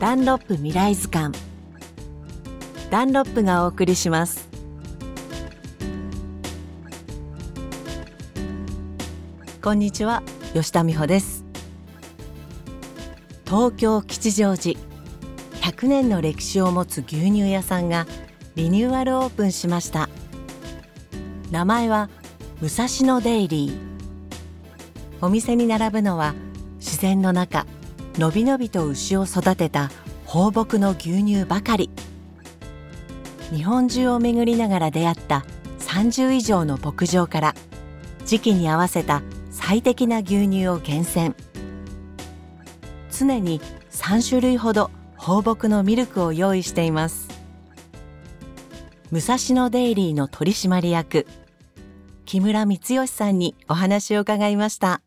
ダンロップ未来図鑑。ダンロップがお送りします。こんにちは吉田美穂です。東京吉祥寺。100年の歴史を持つ牛乳屋さんがリニューアルオープンしました。名前は武蔵野デイリー。お店に並ぶのは自然の中のびのびと牛を育てた放牧の牛乳ばかり。日本中を巡りながら出会った30以上の牧場から時期に合わせた最適な牛乳を厳選。常に3種類ほど放牧のミルクを用意しています。武蔵野デイリーの取締役木村光義さんにお話を伺いました。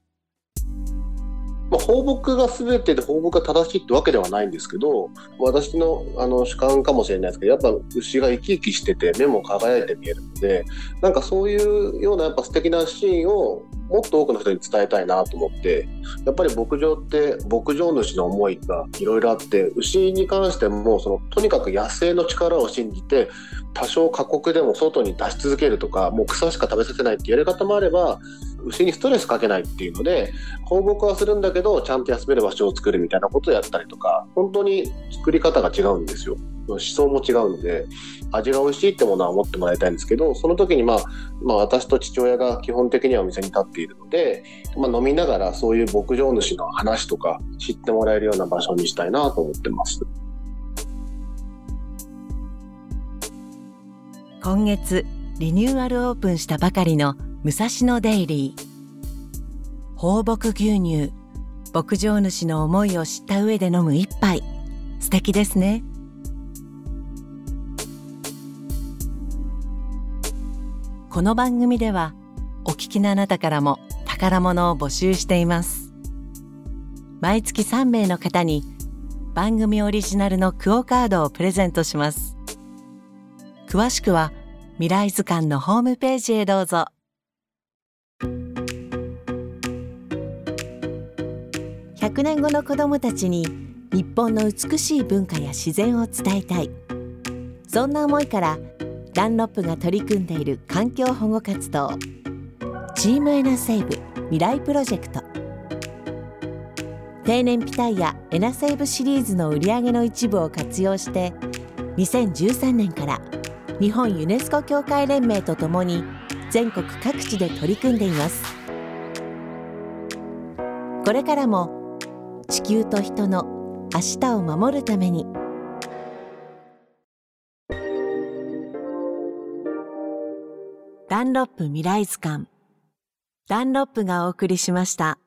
まあ、放牧が全てで放牧が正しいってわけではないんですけど私のあの主観かもしれないですけどやっぱ牛が生き生きしてて目も輝いて見えるのでなんかそういうようなやっぱ素敵なシーンをもっと多くの人に伝えたいなと思ってやっぱり牧場って牧場主の思いがいろいろあって牛に関してもそのとにかく野生の力を信じて多少過酷でも外に出し続けるとかもう草しか食べさせないってやり方もあれば牛にストレスかけないっていうので放牧はするんだけどちゃんと休める場所を作るみたいなことをやったりとか本当に作り方が違うんですよ思想も違うので味が美味しいってものは思ってもらいたいんですけどその時に、まあ、まあ私と父親が基本的にはお店に立っているので、まあ、飲みながらそういう牧場主の話とか知ってもらえるような場所にしたいなと思ってます。今月リニューアルオープンしたばかりの武蔵野デイリー。放牧牛乳牧場主の思いを知った上で飲む一杯。素敵ですね。この番組ではお聞きのあなたからも宝物を募集しています。毎月3名の方に番組オリジナルのクオカードをプレゼントします。詳しくは未来図鑑のホームページへどうぞ。100年後の子どもたちに日本の美しい文化や自然を伝えたい。そんな思いからダンロップが取り組んでいる環境保護活動チームエナセーブ未来プロジェクト。定年ピタイヤエナセーブシリーズの売り上げの一部を活用して2013年から日本ユネスコ協会連盟とともに全国各地で取り組んでいます。これからも地球と人の明日を守るためにダンロップ未来図鑑ダンロップがお送りしました。